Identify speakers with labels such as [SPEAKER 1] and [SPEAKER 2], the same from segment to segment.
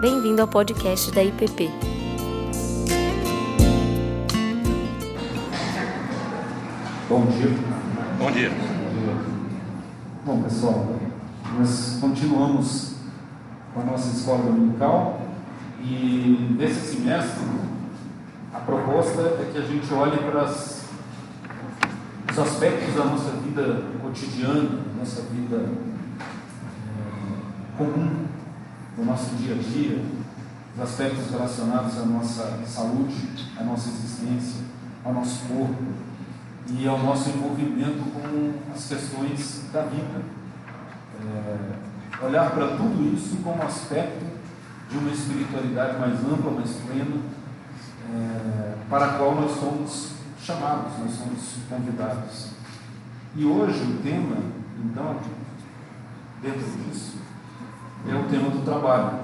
[SPEAKER 1] Bem-vindo ao podcast da IPP.
[SPEAKER 2] Bom dia.
[SPEAKER 3] Bom dia.
[SPEAKER 2] Bom, pessoal, nós continuamos com a nossa escola dominical e nesse semestre a proposta é que a gente olhe para as, os aspectos da nossa vida cotidiana, da nossa vida é, comum, do nosso dia a dia, os aspectos relacionados à nossa saúde, à nossa existência, ao nosso corpo e ao nosso envolvimento com as questões da vida. É, olhar para tudo isso como aspecto de uma espiritualidade mais ampla, mais plena, é, para a qual nós somos chamados, nós somos convidados. E hoje o tema, então, dentro disso, é o tema do trabalho.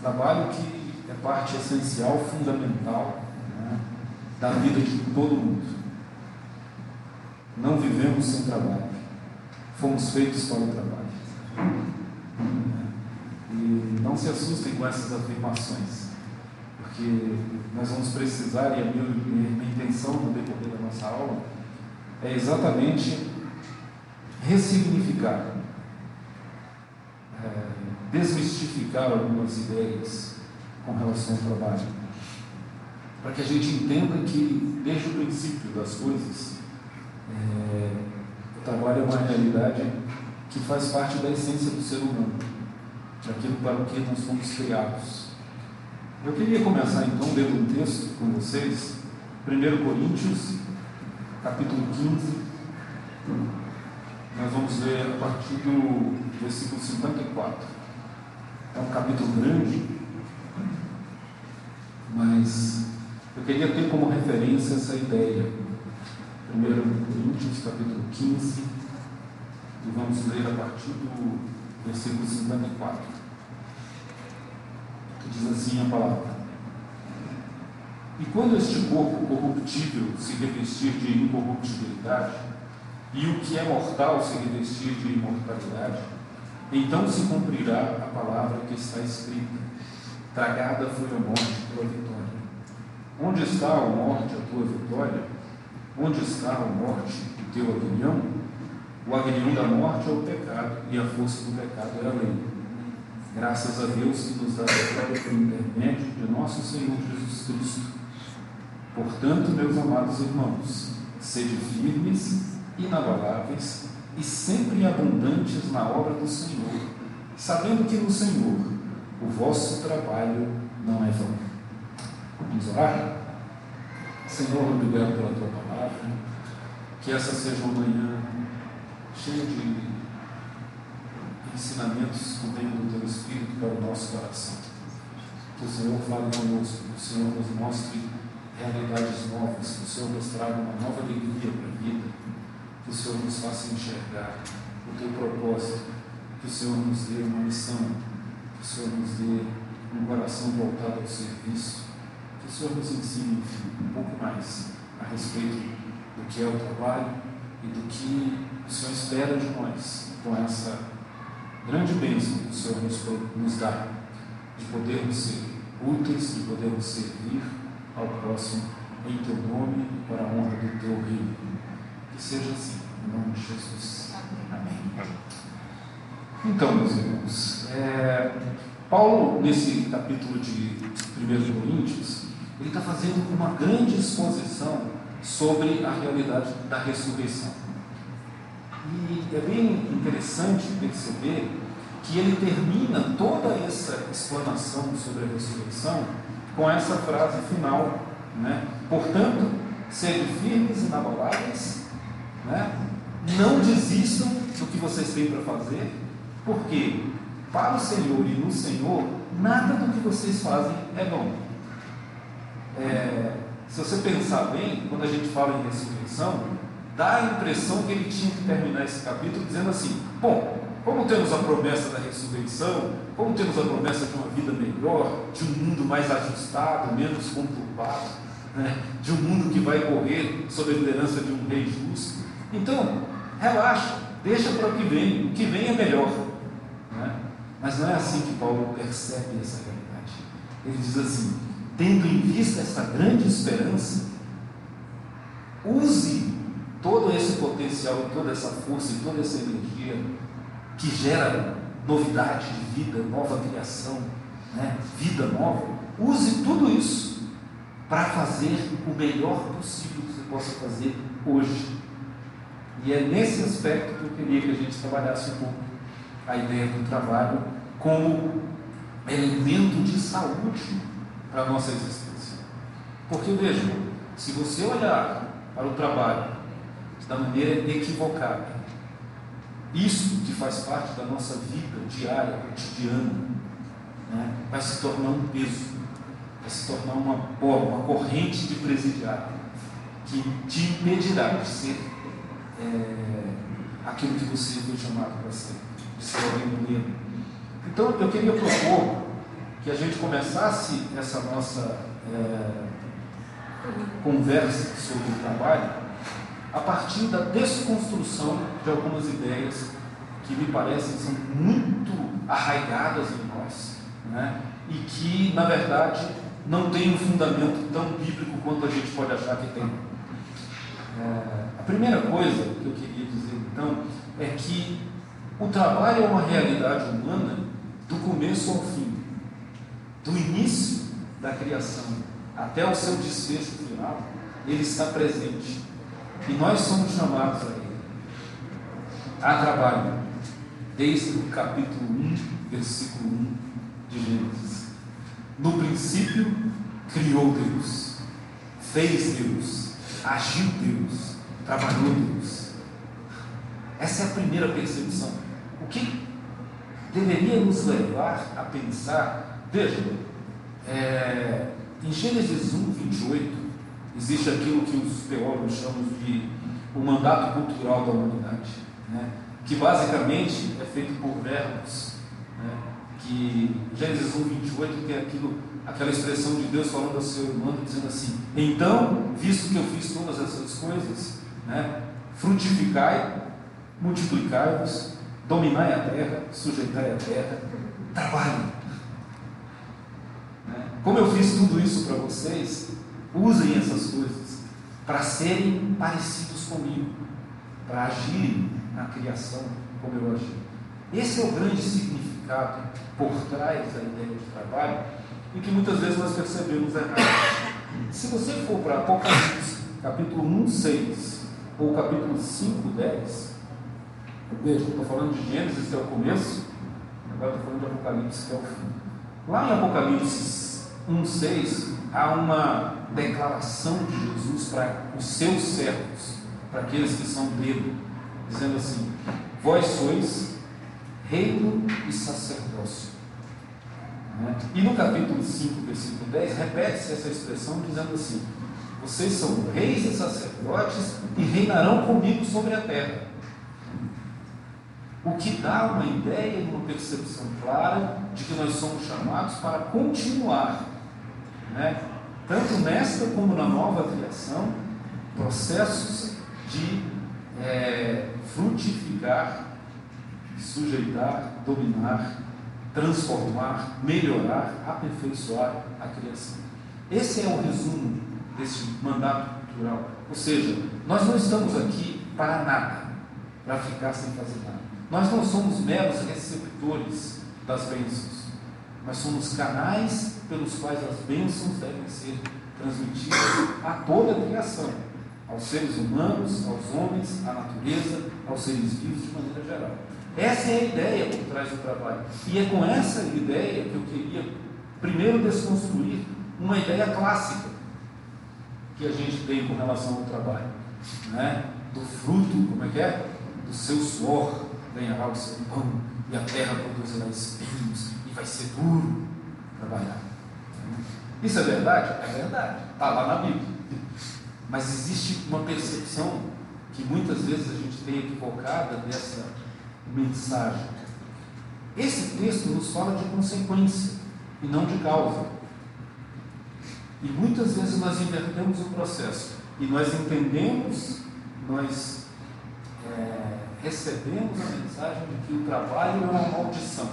[SPEAKER 2] Trabalho que é parte essencial, fundamental né, da vida de todo mundo. Não vivemos sem trabalho. Fomos feitos para o trabalho. E não se assustem com essas afirmações, porque nós vamos precisar, e a minha, minha intenção no decorrer da nossa aula é exatamente ressignificar, é, desmistificar algumas ideias com relação ao trabalho, para que a gente entenda que, desde o princípio das coisas, é, o trabalho é uma realidade que faz parte da essência do ser humano, daquilo para o que nós fomos criados. Eu queria começar então lendo um texto com vocês, 1 Coríntios, capítulo 15. Nós vamos ler a partir do versículo 54. É um capítulo grande, mas eu queria ter como referência essa ideia 1 Coríntios capítulo 15, e vamos ler a partir do versículo 54, que diz assim a palavra. E quando este corpo corruptível se revestir de incorruptibilidade, e o que é mortal se revestir de imortalidade, então se cumprirá a palavra que está escrita: Tragada foi a morte tua vitória. Onde está a morte, a tua vitória? Onde está a morte, o teu aguilhão? O aguilhão da morte é o pecado, e a força do pecado é a lei. Graças a Deus que nos dá a vitória por intermédio de nosso Senhor Jesus Cristo. Portanto, meus amados irmãos, sede firmes, inabaláveis e sempre abundantes na obra do Senhor, sabendo que no Senhor o vosso trabalho não é vão. Vamos orar? Senhor, obrigado pela tua palavra. Que essa seja uma manhã cheia de ensinamentos que venham do teu Espírito para o nosso coração. Que o Senhor fale conosco, que o Senhor nos mostre realidades novas, que o Senhor nos traga uma nova alegria para a vida, que o Senhor nos faça enxergar o teu propósito, que o Senhor nos dê uma missão, que o Senhor nos dê um coração voltado ao serviço que o Senhor nos ensine, enfim, um pouco mais a respeito do que é o trabalho e do que o Senhor espera de nós com essa grande bênção que o Senhor nos, nos dá, de podermos ser úteis, de podermos servir ao próximo em teu nome para a honra do teu reino. Que seja assim, em nome de Jesus. Amém. Então, meus irmãos, é, Paulo, nesse capítulo de 1 Coríntios, ele está fazendo uma grande exposição sobre a realidade da ressurreição. E é bem interessante perceber que ele termina toda essa explanação sobre a ressurreição com essa frase final, né? Portanto, sede firmes e inabaláveis, né? não desistam do que vocês têm para fazer, porque para o Senhor e no Senhor, nada do que vocês fazem é bom é, se você pensar bem, quando a gente fala em ressurreição, dá a impressão que ele tinha que terminar esse capítulo dizendo assim: bom, como temos a promessa da ressurreição, como temos a promessa de uma vida melhor, de um mundo mais ajustado, menos conturbado, né, de um mundo que vai correr sob a liderança de um rei justo, então relaxa, deixa para o que vem, o que vem é melhor. Né? Mas não é assim que Paulo percebe essa realidade. Ele diz assim: tendo em vista essa grande esperança, use todo esse potencial, toda essa força e toda essa energia que gera novidade de vida, nova criação, né? vida nova, use tudo isso para fazer o melhor possível que você possa fazer hoje. E é nesse aspecto que eu queria que a gente trabalhasse um pouco a ideia do trabalho como elemento de saúde para a nossa existência. Porque veja, se você olhar para o trabalho da maneira equivocada, isso que faz parte da nossa vida diária, cotidiana, né, vai se tornar um peso, vai se tornar uma bola, uma corrente de presidiário que te impedirá de ser é, aquilo que você foi chamado para ser, de ser alguém pleno. Então eu queria propor que a gente começasse essa nossa é, conversa sobre o trabalho a partir da desconstrução de algumas ideias que me parecem são muito arraigadas em nós, né? e que, na verdade, não tem um fundamento tão bíblico quanto a gente pode achar que tem. É, primeira coisa que eu queria dizer, então, é que o trabalho é uma realidade humana do começo ao fim, do início da criação até o seu desfecho final, ele está presente. E nós somos chamados a ele. A trabalho, desde o capítulo 1, versículo 1 de Gênesis. No princípio, criou Deus, fez Deus, agiu Deus, trabalhou Deus. Essa é a primeira percepção. O que deveria nos levar a pensar, veja, é, em Gênesis 1, 28, existe aquilo que os teólogos chamam de o mandato cultural da humanidade, né? que basicamente é feito por verbos. Né? Que Gênesis 1, 28 tem aquilo, aquela expressão de Deus falando ao seu irmão, dizendo assim: Então, visto que eu fiz todas essas coisas, né? frutificai, multiplicai-vos, dominai a terra, sujeitai a terra, trabalhem. Né? Como eu fiz tudo isso para vocês, usem essas coisas para serem parecidos comigo, para agirem na criação como eu agi. Esse é o grande significado por trás da ideia de trabalho e que muitas vezes nós percebemos errado. Se você for para Apocalipse, capítulo 1, 6, ou capítulo 5, 10, veja, estou falando de Gênesis, que é o começo, agora estou falando de Apocalipse, que é o fim. Lá em Apocalipse 1, 6, há uma declaração de Jesus para os seus servos, para aqueles que são dele, dizendo assim: Vós sois reino e sacerdócio. Né? E no capítulo 5, versículo 10, repete-se essa expressão dizendo assim: Vocês são reis e sacerdotes e reinarão comigo sobre a terra. O que dá uma ideia e uma percepção clara de que nós somos chamados para continuar né? tanto nesta como na nova criação, processos de é, frutificar, sujeitar, dominar, transformar, melhorar, aperfeiçoar a criação. Esse é o resumo desse mandato cultural. Ou seja, nós não estamos aqui para nada, para ficar sem fazer nada. Nós não somos meros receptores das bênçãos. Nós somos canais pelos quais as bênçãos devem ser transmitidas a toda a criação, aos seres humanos, aos homens, à natureza, aos seres vivos de maneira geral. Essa é a ideia por trás do trabalho. E é com essa ideia que eu queria primeiro desconstruir uma ideia clássica que a gente tem com relação ao trabalho. Né? Do fruto, como é que é? Do seu suor ganhará o seu pão, e a terra produzirá espinhos, e vai ser duro trabalhar. Isso é verdade? É verdade. Está lá na Bíblia. Mas existe uma percepção que muitas vezes a gente tem equivocada dessa mensagem. Esse texto nos fala de consequência e não de causa. E muitas vezes nós invertemos o processo e nós entendemos, nós é, recebemos a mensagem de que o trabalho é uma maldição.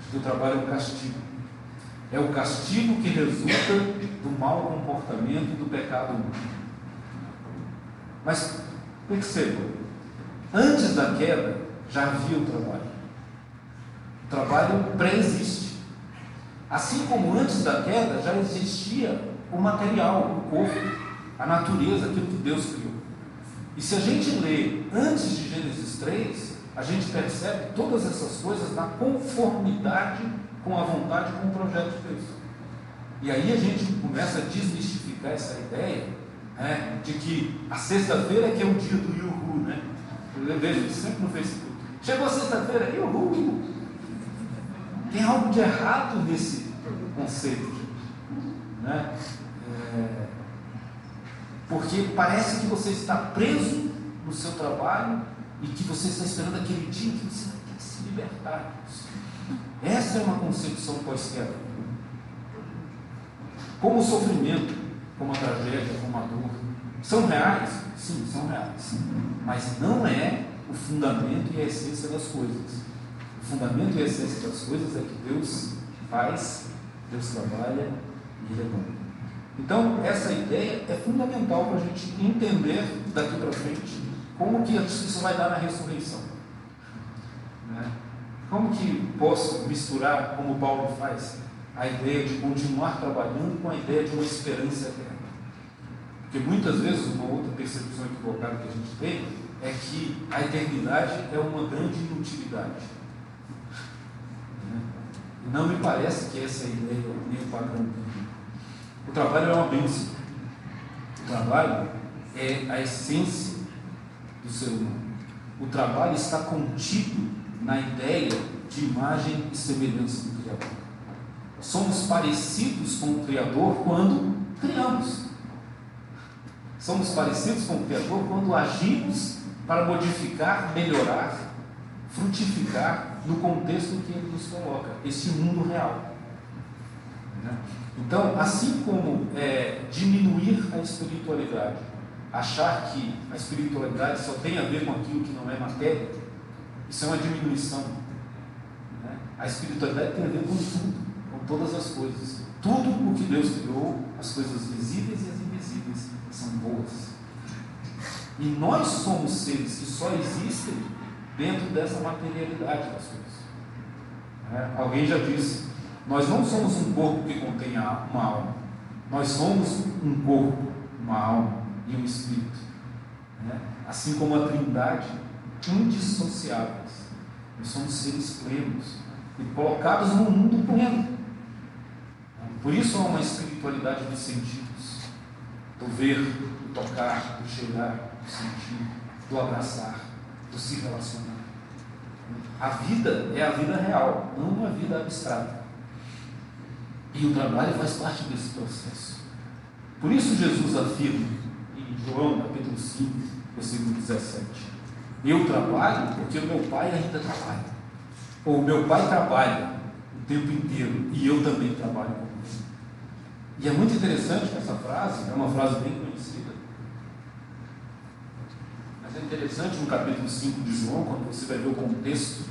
[SPEAKER 2] de que o trabalho é um castigo. É o castigo que resulta do mau comportamento e do pecado humano. Mas perceba, antes da queda já havia o trabalho. O trabalho pré-existe. Assim como antes da queda já existia o material, o corpo, a natureza, aquilo que Deus criou. E se a gente lê antes de Gênesis 3, a gente percebe todas essas coisas na conformidade com a vontade, com o projeto de Deus. E aí a gente começa a desmistificar essa ideia né, de que a sexta-feira é que é o dia do Yuhu, né? Eu vejo sempre no Facebook. Chegou a sexta-feira, Yuhu! Tem algo de errado nesse conceito. Né? É, porque parece que você está preso no seu trabalho e que você está esperando aquele dia que você vai ter que se libertar. Essa é uma concepção pós-queda. Como o sofrimento, como a tragédia, como a dor, são reais? Sim, são reais. Mas não é o fundamento e a essência das coisas. O fundamento e a essência das coisas é que Deus faz, Deus trabalha e Ele é. Então, essa ideia é fundamental para a gente entender daqui para frente como que isso vai dar na ressurreição. Né? Como que posso misturar, como Paulo faz, a ideia de continuar trabalhando com a ideia de uma esperança eterna? Porque muitas vezes uma outra percepção equivocada que a gente tem é que a eternidade é uma grande inutilidade. Não me parece que essa é a ideia nem o padrão o trabalho é uma bênção. O trabalho é a essência do ser humano. O trabalho está contido na ideia de imagem e semelhança do Criador. Somos parecidos com o Criador quando criamos. Somos parecidos com o Criador quando agimos para modificar, melhorar, frutificar no contexto que Ele nos coloca, esse mundo real. Né? Então, assim como é, diminuir a espiritualidade, achar que a espiritualidade só tem a ver com aquilo que não é matéria, isso é uma diminuição. Né? A espiritualidade tem a ver com tudo, com todas as coisas. Tudo o que Deus criou, as coisas visíveis e as invisíveis, são boas. E nós somos seres que só existem dentro dessa materialidade das coisas. É, alguém já disse, nós não somos um corpo que contém uma alma. Nós somos um corpo, uma alma e um espírito. Né? Assim como a trindade, indissociáveis. Nós somos seres plenos e colocados num mundo pleno. Por isso há uma espiritualidade dos sentidos, do ver, do tocar, do cheirar, do sentir, do abraçar, do se relacionar. A vida é a vida real, não uma vida abstrata. E o trabalho faz parte desse processo. Por isso Jesus afirma em João capítulo 5, versículo 17: Eu trabalho porque o meu pai ainda trabalha. Ou meu pai trabalha o tempo inteiro e eu também trabalho com ele. E é muito interessante que essa frase, é uma frase bem conhecida. Mas é interessante no capítulo 5 de João, quando você vai ver o contexto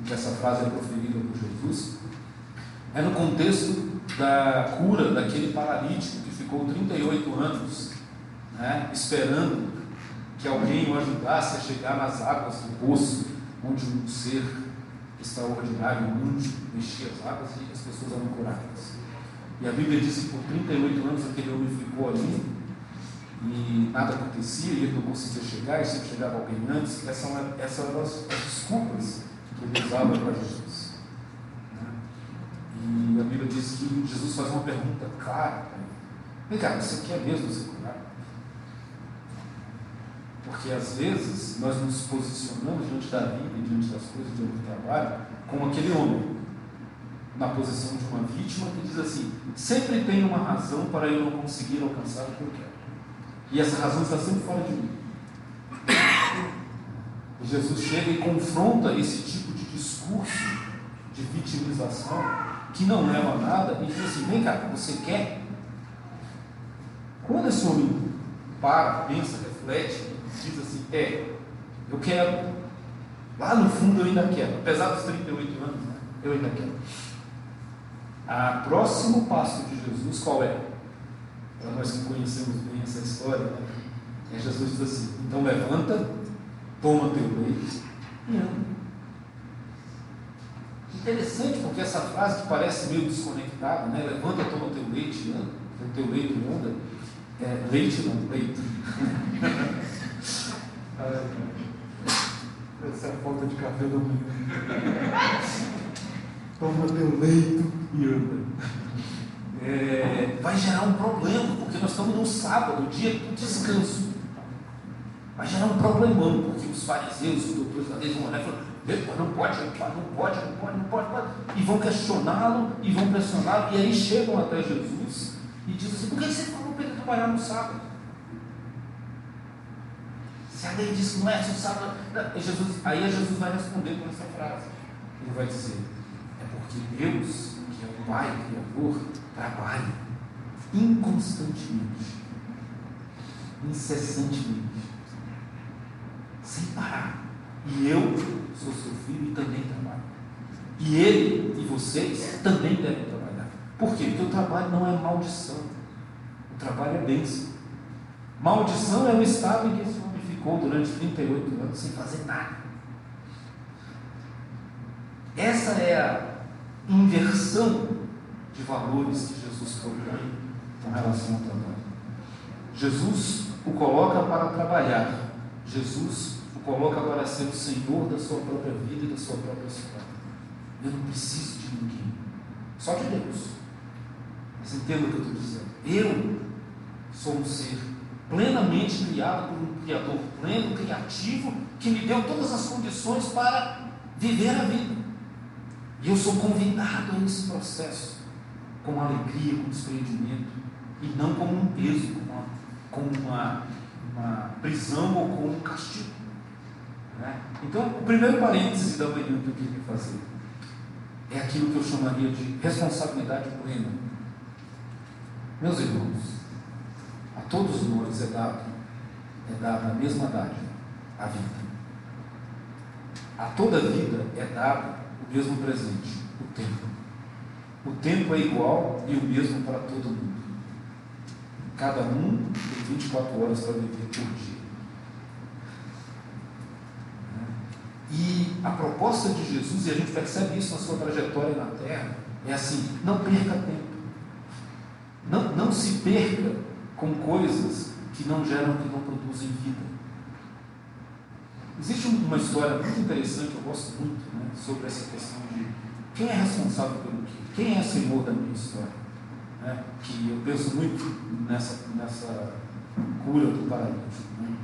[SPEAKER 2] em que essa frase é proferida por Jesus é no contexto da cura daquele paralítico que ficou 38 anos né, esperando que alguém o ajudasse a chegar nas águas do poço, onde um ser extraordinário, anjo, mexia as águas e as pessoas eram curadas. E a Bíblia diz que por 38 anos aquele homem ficou ali e nada acontecia, e ele não conseguia chegar, e sempre chegava alguém antes. Essas são, essas eram as, as desculpas que ele usava para Jesus. E a Bíblia diz que Jesus faz uma pergunta clara. Vem cá, você quer mesmo ser curado? Porque às vezes nós nos posicionamos diante da vida diante das coisas, diante do trabalho, como aquele homem, na posição de uma vítima que diz assim: sempre tem uma razão para eu não conseguir alcançar o que eu quero. E essa razão está sempre fora de mim. E Jesus chega e confronta esse tipo de discurso de vitimização que não leva a nada, e diz assim: vem cá, você quer? Quando esse homem para, pensa, reflete, diz assim: é, eu quero. Lá no fundo eu ainda quero, apesar dos 38 anos, né? eu ainda quero. O próximo passo de Jesus qual é? Para nós que conhecemos bem essa história, né? é Jesus diz assim: então levanta, toma teu leite e anda. Interessante, porque essa frase que parece meio desconectada, né? levanta, toma teu leite e anda, teu leite e anda, é, leite não, leite. Essa é a falta de café da manhã. Toma teu leito e anda. É, vai gerar um problema, porque nós estamos no sábado, dia do descanso. Vai gerar um problemão, porque os fariseus, os doutores da lei vão olhar e falar, não pode, não pode, não pode, não pode, não pode, pode. E vão questioná-lo e vão pressioná-lo, e aí chegam até Jesus e dizem assim, por que você falou para ele trabalhar no sábado? Se a lei diz que não é, o sábado. Jesus, aí Jesus vai responder com essa frase. Ele vai dizer, é porque Deus, que é o Pai Criador, trabalha inconstantemente, incessantemente, sem parar. E eu sou seu filho e também trabalho. E ele e vocês também devem trabalhar. Por quê? Porque o trabalho não é maldição. O trabalho é bênção. Maldição é o estado em que esse homem ficou durante 38 anos sem fazer nada. Essa é a inversão de valores que Jesus propõe com relação ao trabalho. Jesus o coloca para trabalhar. Jesus o coloca para ser o Senhor da sua própria vida e da sua própria história. Eu não preciso de ninguém, só de Deus. Mas entenda o que eu estou dizendo. Eu sou um ser plenamente criado por um Criador pleno, criativo, que me deu todas as condições para viver a vida. E eu sou convidado a esse processo com alegria, com desprendimento, e não como um peso, como uma, uma, prisão ou como um castigo. Né? Então, o primeiro parêntese da manhã que eu queria fazer é aquilo que eu chamaria de responsabilidade plena. Meus irmãos, a todos nós é dado, é dada a mesma dádiva, a vida. A toda vida é dado o mesmo presente, o tempo. O tempo é igual e o mesmo para todo mundo. Cada um tem 24 horas para viver por dia. E a proposta de Jesus, e a gente percebe isso na sua trajetória na terra, é assim: não perca tempo. Não, não se perca com coisas que não geram, que não produzem vida. Existe uma história muito interessante, eu gosto muito, né, sobre essa questão de quem é responsável pelo quê? Quem é senhor da minha história? Né? Que eu penso muito nessa, nessa cura do paralítico. Né?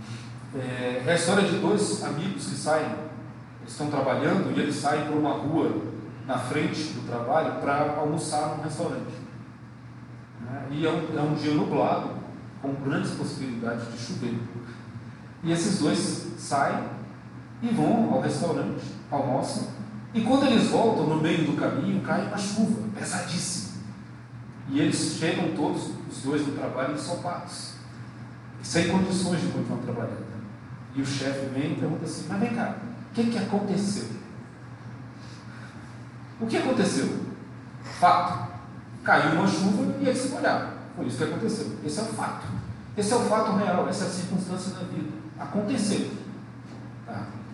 [SPEAKER 2] É, é a história de dois amigos que saem, estão trabalhando e eles saem por uma rua na frente do trabalho para almoçar num restaurante. Né? E é um, é um dia nublado, com grandes possibilidades de chover. E esses dois saem e vão ao restaurante, almoçam, e quando eles voltam no meio do caminho, cai uma chuva pesadíssima. E eles chegam todos, os dois no trabalho, ensopados, sem condições de continuar trabalhando. E o chefe vem e pergunta assim: Mas vem cá, o que, que aconteceu? O que aconteceu? Fato. Caiu uma chuva e eles se molharam. Foi isso que aconteceu. Esse é o fato. Esse é o fato real, essa é a circunstância da vida. Aconteceu.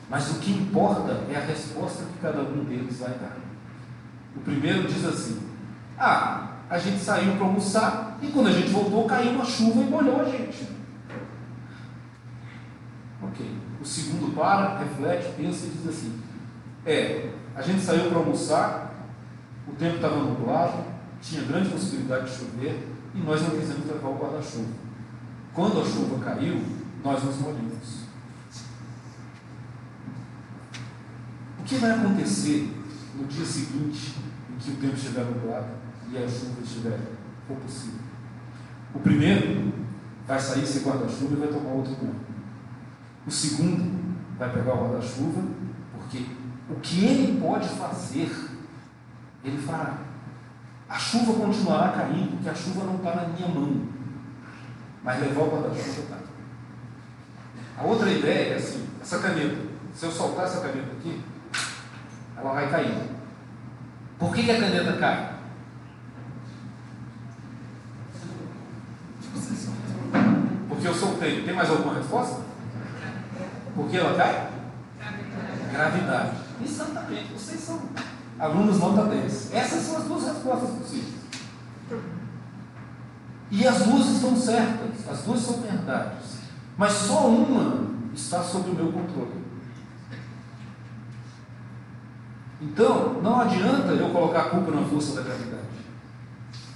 [SPEAKER 2] Mas o que importa é a resposta que cada um deles vai dar. O primeiro diz assim: Ah, a gente saiu para almoçar e quando a gente voltou caiu uma chuva e molhou a gente. Ok. O segundo para, reflete, pensa e diz assim: É, a gente saiu para almoçar, o tempo estava nublado, tinha grande possibilidade de chover e nós não quisemos levar o guarda-chuva. Quando a chuva caiu, nós nos molhamos. O que vai acontecer no dia seguinte, em que o tempo estiver nublado e a chuva estiver possível? O primeiro vai sair sem guarda-chuva e vai tomar outro banho. O segundo vai pegar o guarda-chuva, porque o que ele pode fazer, ele fará. A chuva continuará caindo, porque a chuva não está na minha mão. Mas levar o guarda-chuva está. A outra ideia é assim: essa caneta, se eu soltar essa caneta aqui, ela vai cair. Por que, que a caneta cai? Porque eu soltei. Tem mais alguma resposta? Por que ela cai? Gravidade. Exatamente. Vocês são alunos nota 10. Essas são as duas respostas possíveis. E as duas estão certas, as duas são verdades. Mas só uma está sob o meu controle. Então, não adianta eu colocar a culpa na força da gravidade.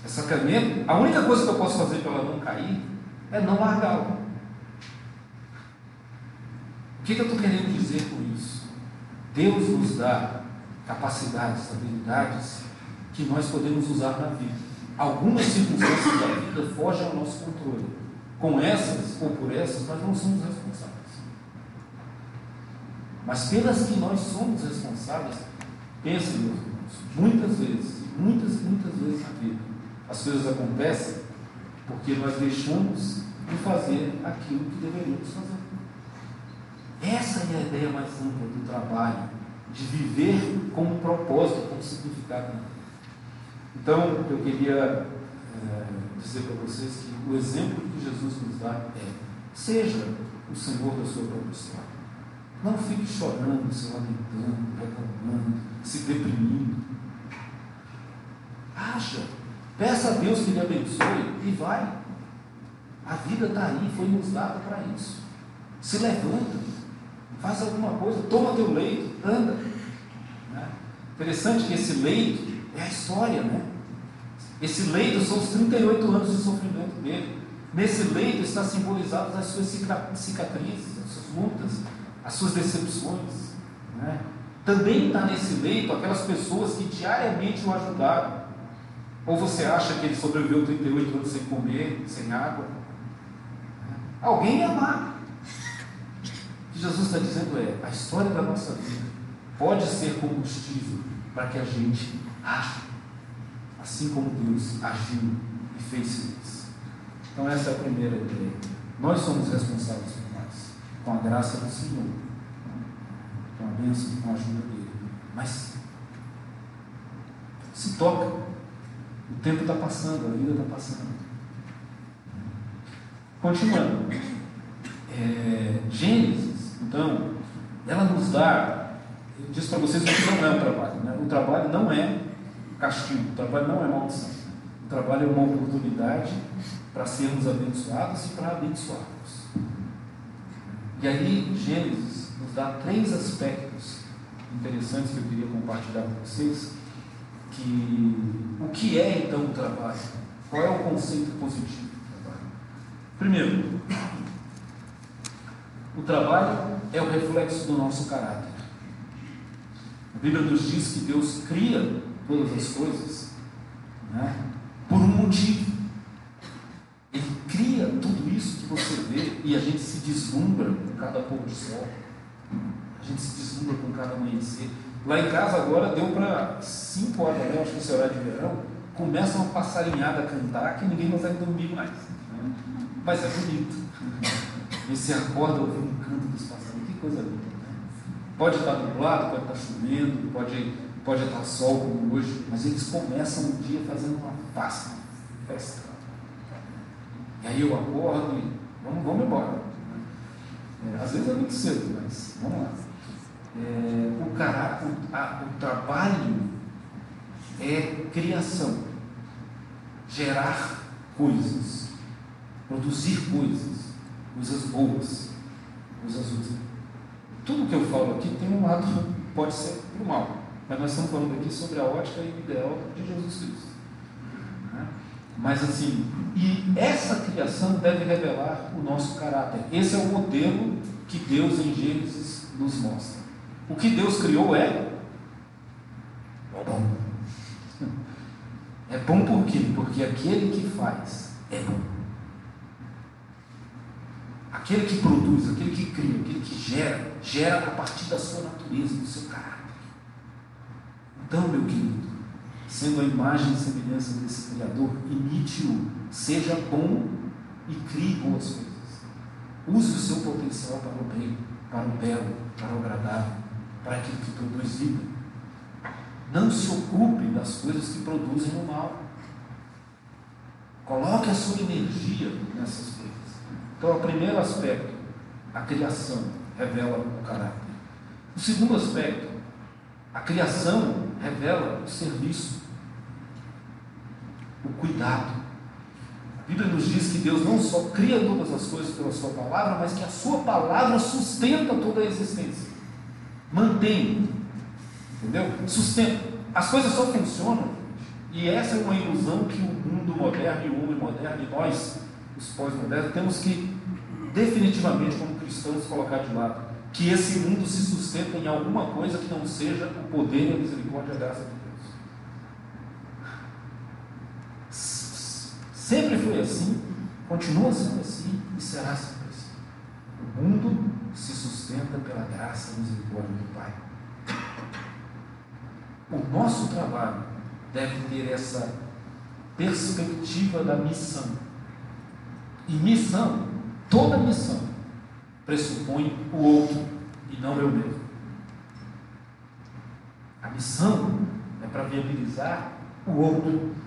[SPEAKER 2] Essa caneta, a única coisa que eu posso fazer para ela não cair é não largá-la. O que, que eu estou querendo dizer com isso? Deus nos dá capacidades, habilidades que nós podemos usar na vida. Algumas circunstâncias da vida fogem ao nosso controle. Com essas ou por essas, nós não somos responsáveis. Mas pelas que nós somos responsáveis, pensem, meus irmãos, muitas vezes, muitas, muitas vezes na vida, as coisas acontecem porque nós deixamos de fazer aquilo que deveríamos fazer. Essa é a ideia mais ampla do trabalho, de viver com um propósito, com um significado. Então, eu queria é, dizer para vocês que o exemplo que Jesus nos dá é: seja o Senhor da sua própria história. Não fique chorando, se lamentando, reclamando, se deprimindo. Haja, peça a Deus que lhe abençoe e vai. A vida está aí, foi nos dada para isso. Se levanta, faz alguma coisa, toma teu leito, anda. Né? Interessante que esse leito é a história, né? Esse leito são os 38 anos de sofrimento dele. Nesse leito está simbolizado as suas cicatrizes, as suas lutas, as suas decepções. Né? Também está nesse leito aquelas pessoas que diariamente o ajudaram. Ou você acha que ele sobreviveu 38 anos sem comer, sem água? Alguém ia amar. O que Jesus está dizendo é: a história da nossa vida pode ser combustível para que a gente age, assim como Deus agiu e fez isso. Então, essa é a primeira ideia. Nós somos responsáveis por com a graça do Senhor, com a bênção, com a ajuda dele. Mas se toca, o tempo está passando, a vida está passando. Continuando. É, Gênesis, então, ela nos dá, eu disse para vocês que não é o trabalho. Né? O trabalho não é castigo, o trabalho não é maldição. O trabalho é uma oportunidade para sermos abençoados e para abençoarmos. E aí, Gênesis nos dá três aspectos interessantes que eu queria compartilhar com vocês. Que, o que é então o trabalho? Qual é o conceito positivo? Primeiro, o trabalho é o reflexo do nosso caráter. A Bíblia nos diz que Deus cria todas as coisas né, por um motivo. Ele cria tudo você vê e a gente se deslumbra com cada pôr do sol. A gente se deslumbra com cada amanhecer. Lá em casa agora deu para 5 horas manhã, acho que esse horário de verão, começa uma passarinhada a cantar que ninguém consegue dormir mais. Né? Mas é bonito. E se acorda ouvindo um canto dos passarinhos, que coisa linda. Né? Pode estar nublado, pode estar chovendo, pode, pode estar sol como hoje, mas eles começam o dia fazendo uma festa. festa. E aí eu acordo e vamos, vamos embora. É, às vezes é muito cedo, mas vamos lá. É, o, caráter, o trabalho é criação, gerar coisas produzir coisas, coisas boas, coisas úteis. Tudo que eu falo aqui tem um lado, pode ser para o mal, mas nós estamos falando aqui sobre a ótica ideal de Jesus Cristo. Mas assim, e essa criação deve revelar o nosso caráter. Esse é o modelo que Deus em Gênesis nos mostra. O que Deus criou é bom. É bom por quê? Porque aquele que faz é bom. Aquele que produz, aquele que cria, aquele que gera, gera a partir da sua natureza, do seu caráter. Então, meu querido, sendo a imagem e semelhança desse Criador, imite-o, seja bom e crie boas coisas. Use o seu potencial para o bem, para o belo, para o agradável, para aquilo que produz vida. Não se ocupe das coisas que produzem o mal. Coloque a sua energia nessas coisas. Então, o primeiro aspecto, a criação revela o caráter. O segundo aspecto, a criação revela o serviço, o cuidado. A Bíblia nos diz que Deus não só cria todas as coisas pela Sua palavra, mas que a Sua palavra sustenta toda a existência, mantém, entendeu? Sustenta. As coisas só funcionam, e essa é uma ilusão que o mundo moderno e o homem moderno, e nós, os pós-modernos, temos que definitivamente, como cristãos, colocar de lado. Que esse mundo se sustenta em alguma coisa que não seja o poder e a misericórdia e a graça de Deus. Sempre foi assim, continua sendo assim e será sempre assim. O mundo se sustenta pela graça e misericórdia do Pai. O nosso trabalho deve ter essa perspectiva da missão. E missão, toda missão, pressupõe o outro e não eu mesmo. A missão é para viabilizar o outro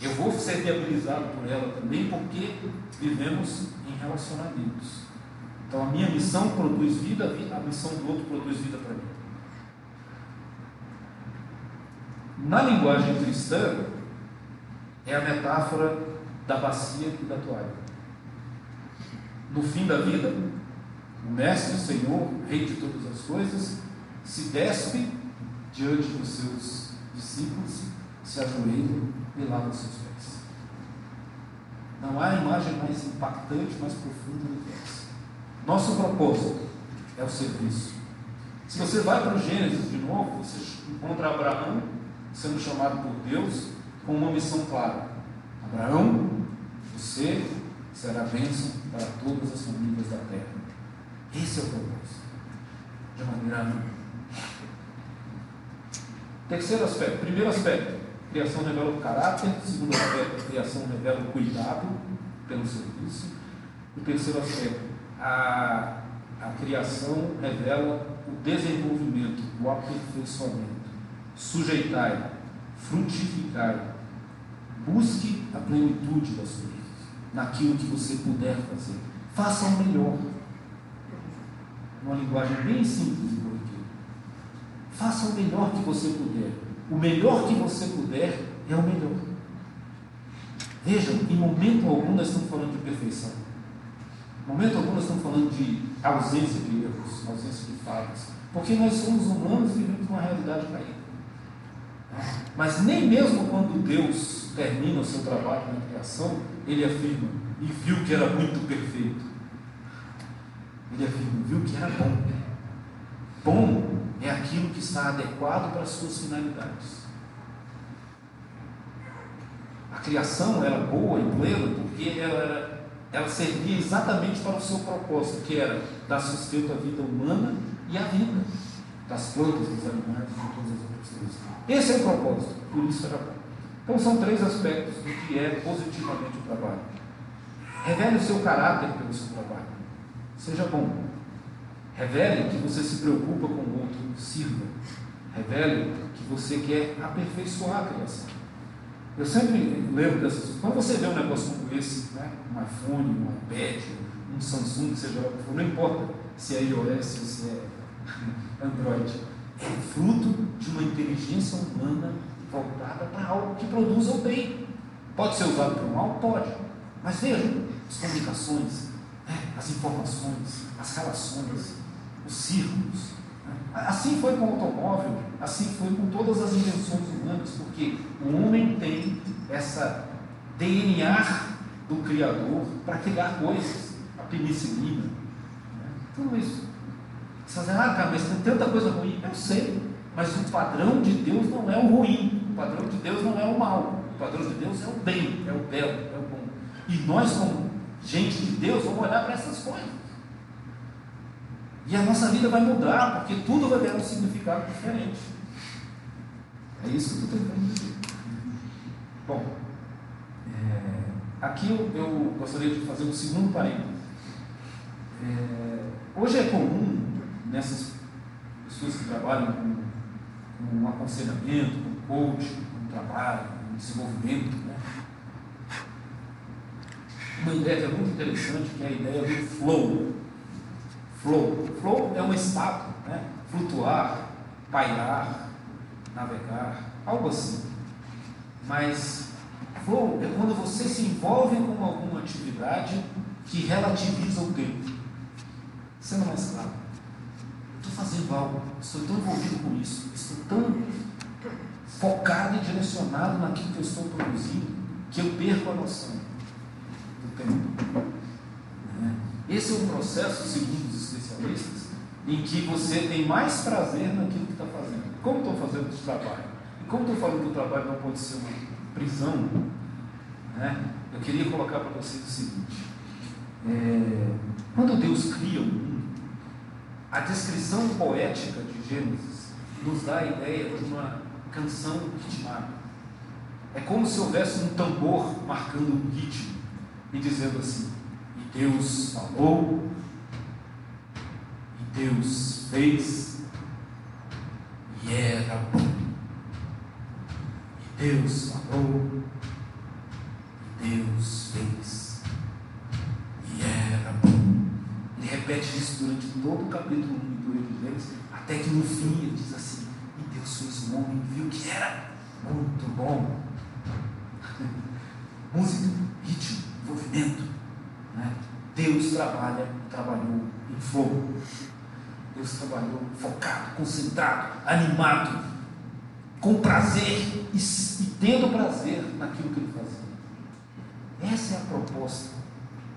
[SPEAKER 2] eu vou ser viabilizado por ela também porque vivemos em relacionamentos. Então a minha missão produz vida, a missão do outro produz vida para mim. Na linguagem cristã, é a metáfora da bacia e da toalha. No fim da vida, o Mestre, o Senhor, Rei de todas as coisas, se despe diante dos seus discípulos, se ajoelha e lava os seus pés. Não há imagem mais impactante, mais profunda do que essa. Nosso propósito é o serviço. Se você vai para o Gênesis de novo, você encontra Abraão sendo chamado por Deus com uma missão clara. Abraão, você será bênção para todas as famílias da terra. Esse é o propósito. De maneira. Terceiro aspecto, primeiro aspecto, criação revela o caráter, segundo aspecto, a criação revela o cuidado pelo serviço. O terceiro aspecto, a, a criação revela o desenvolvimento, o aperfeiçoamento. Sujeitai, frutificai, busque a plenitude das coisas, naquilo que você puder fazer. Faça o melhor. Uma linguagem bem simples e. Faça o melhor que você puder o melhor que você puder é o melhor. Vejam, em momento algum nós estamos falando de perfeição. Em momento algum nós estamos falando de ausência de erros, ausência de falhas. Porque nós somos humanos e vivemos uma realidade caída. Mas nem mesmo quando Deus termina o seu trabalho na criação, ele afirma, e viu que era muito perfeito. Ele afirma, viu que era bom. Bom é aquilo que está adequado para as suas finalidades. A criação era boa e plena porque ela, era, ela servia exatamente para o seu propósito, que era dar sustento à vida humana e à vida das plantas, dos animais e de todas as outras coisas. Esse é o propósito, por isso era bom. Então são três aspectos do que é positivamente o trabalho. Revele o seu caráter pelo seu trabalho. Seja bom, Revele que você se preocupa com o outro, sirva. Revele que você quer aperfeiçoar a criação. Eu sempre lembro dessas. Quando você vê um negócio como esse, né, um iPhone, um iPad, um Samsung, seja lá o que for, não importa se é iOS ou se é Android, é fruto de uma inteligência humana voltada para algo que produza o bem. Pode ser usado para o mal? Pode. Mas veja, as comunicações, né, as informações, as relações, os círculos. Assim foi com o automóvel, assim foi com todas as invenções humanas, porque o homem tem essa DNA do Criador para criar coisas, a penicilina, né? tudo isso. Você dizer, ah, cara, mas tem tanta coisa ruim. Eu sei, mas o padrão de Deus não é o ruim, o padrão de Deus não é o mal, o padrão de Deus é o bem, é o belo, é o bom. E nós, como gente de Deus, vamos olhar para essas coisas. E a nossa vida vai mudar, porque tudo vai ter um significado diferente. É isso que eu estou tentando dizer. Bom, é, aqui eu, eu, gostaria de fazer um segundo parênteses. É, hoje é comum, nessas pessoas que trabalham com com aconselhamento, com coaching, com trabalho, com desenvolvimento. Né? Uma ideia que é muito interessante, que é a ideia do flow. Flow. Flow é um estado, né? flutuar, pairar, navegar, algo assim. Mas flow é quando você se envolve com alguma atividade que relativiza o tempo. Sendo mais claro, estou fazendo algo, estou tão envolvido com isso, estou tão focado e direcionado naquilo que eu estou produzindo, que eu perco a noção do tempo. Né? Esse é um processo, segundo em que você tem mais prazer naquilo que está fazendo. Como estou fazendo esse trabalho? E como estou falando que o trabalho não pode ser uma prisão, né? eu queria colocar para vocês o seguinte: é, quando Deus cria o mundo, a descrição poética de Gênesis nos dá a ideia de uma canção ritmada. É como se houvesse um tambor marcando um ritmo e dizendo assim: E Deus falou, Deus fez, e era bom. E Deus falou, e Deus fez, e era bom. Ele repete isso durante todo o capítulo 1 e 2 de Gênesis, até que no fim ele diz assim: E Deus fez um homem e viu que era muito bom. Música, ritmo, movimento. Né? Deus trabalha, trabalhou em fogo. Deus trabalhou focado, concentrado, animado, com prazer e, e tendo prazer naquilo que ele fazia. Essa é a proposta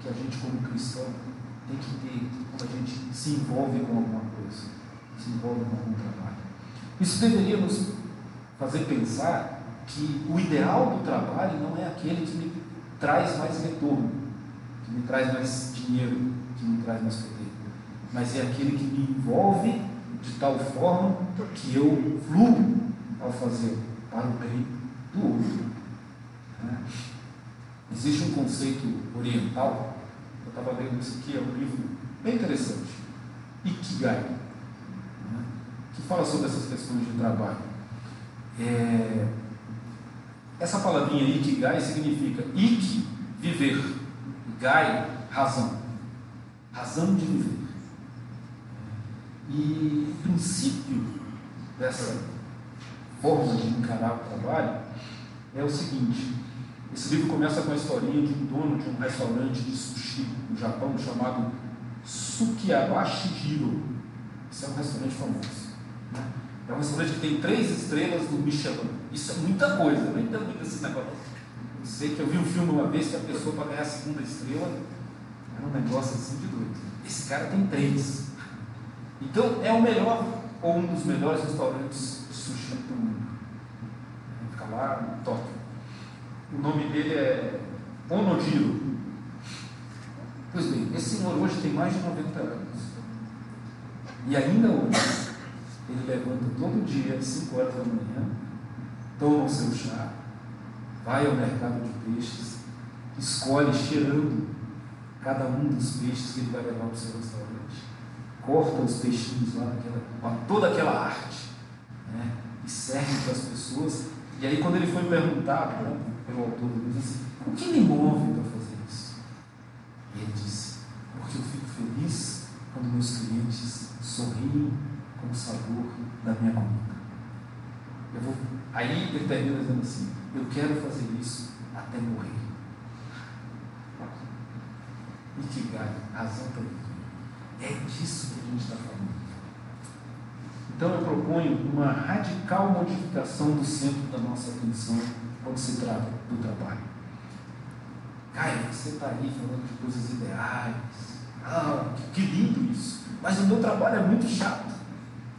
[SPEAKER 2] que a gente, como cristão, tem que ter quando a gente se envolve com alguma coisa, se envolve com algum trabalho. Isso deveria nos fazer pensar que o ideal do trabalho não é aquele que me traz mais retorno, que me traz mais dinheiro, que me traz mais poder, mas é aquele que me envolve de tal forma que eu fluo ao fazer para o bem do outro. Né? Existe um conceito oriental, eu estava lendo isso aqui, é um livro bem interessante, Ikigai, né? que fala sobre essas questões de trabalho. É, essa palavrinha Ikigai significa Ik, viver, Gai, razão. Razão de viver. E o princípio dessa forma de encarar o trabalho é o seguinte: esse livro começa com a historinha de um dono de um restaurante de sushi no Japão chamado Sukiabashi Hiro. Esse é um restaurante famoso. Né? É um restaurante que tem três estrelas do Michelin. Isso é muita coisa, não entendo muito esse negócio. Eu sei que eu vi um filme uma vez que a pessoa para ganhar a segunda estrela era um negócio assim de doido. Esse cara tem três. Então é o melhor ou um dos melhores restaurantes de sushi do mundo. Fica lá em Tóquio. O nome dele é Onojiro. Pois bem, esse senhor hoje tem mais de 90 anos. E ainda hoje, ele levanta todo dia às 5 horas da manhã, toma o seu chá, vai ao mercado de peixes, escolhe cheirando cada um dos peixes que ele vai levar para o seu restaurante, corta os peixinhos lá naquela, com toda aquela arte, né? e serve para as pessoas. E aí, quando ele foi perguntado né, pelo autor do livro, o que me move para fazer isso? E ele disse, porque eu fico feliz quando meus clientes sorriem com o sabor da minha comida. Eu vou, aí ele termina dizendo assim, eu quero fazer isso até morrer. Ikigai, razão também. É disso que a gente está falando. Então eu proponho uma radical modificação do centro da nossa atenção quando se trata do trabalho. Caio, você está aí falando de coisas ideais. Ah, que lindo isso. Mas o meu trabalho é muito chato.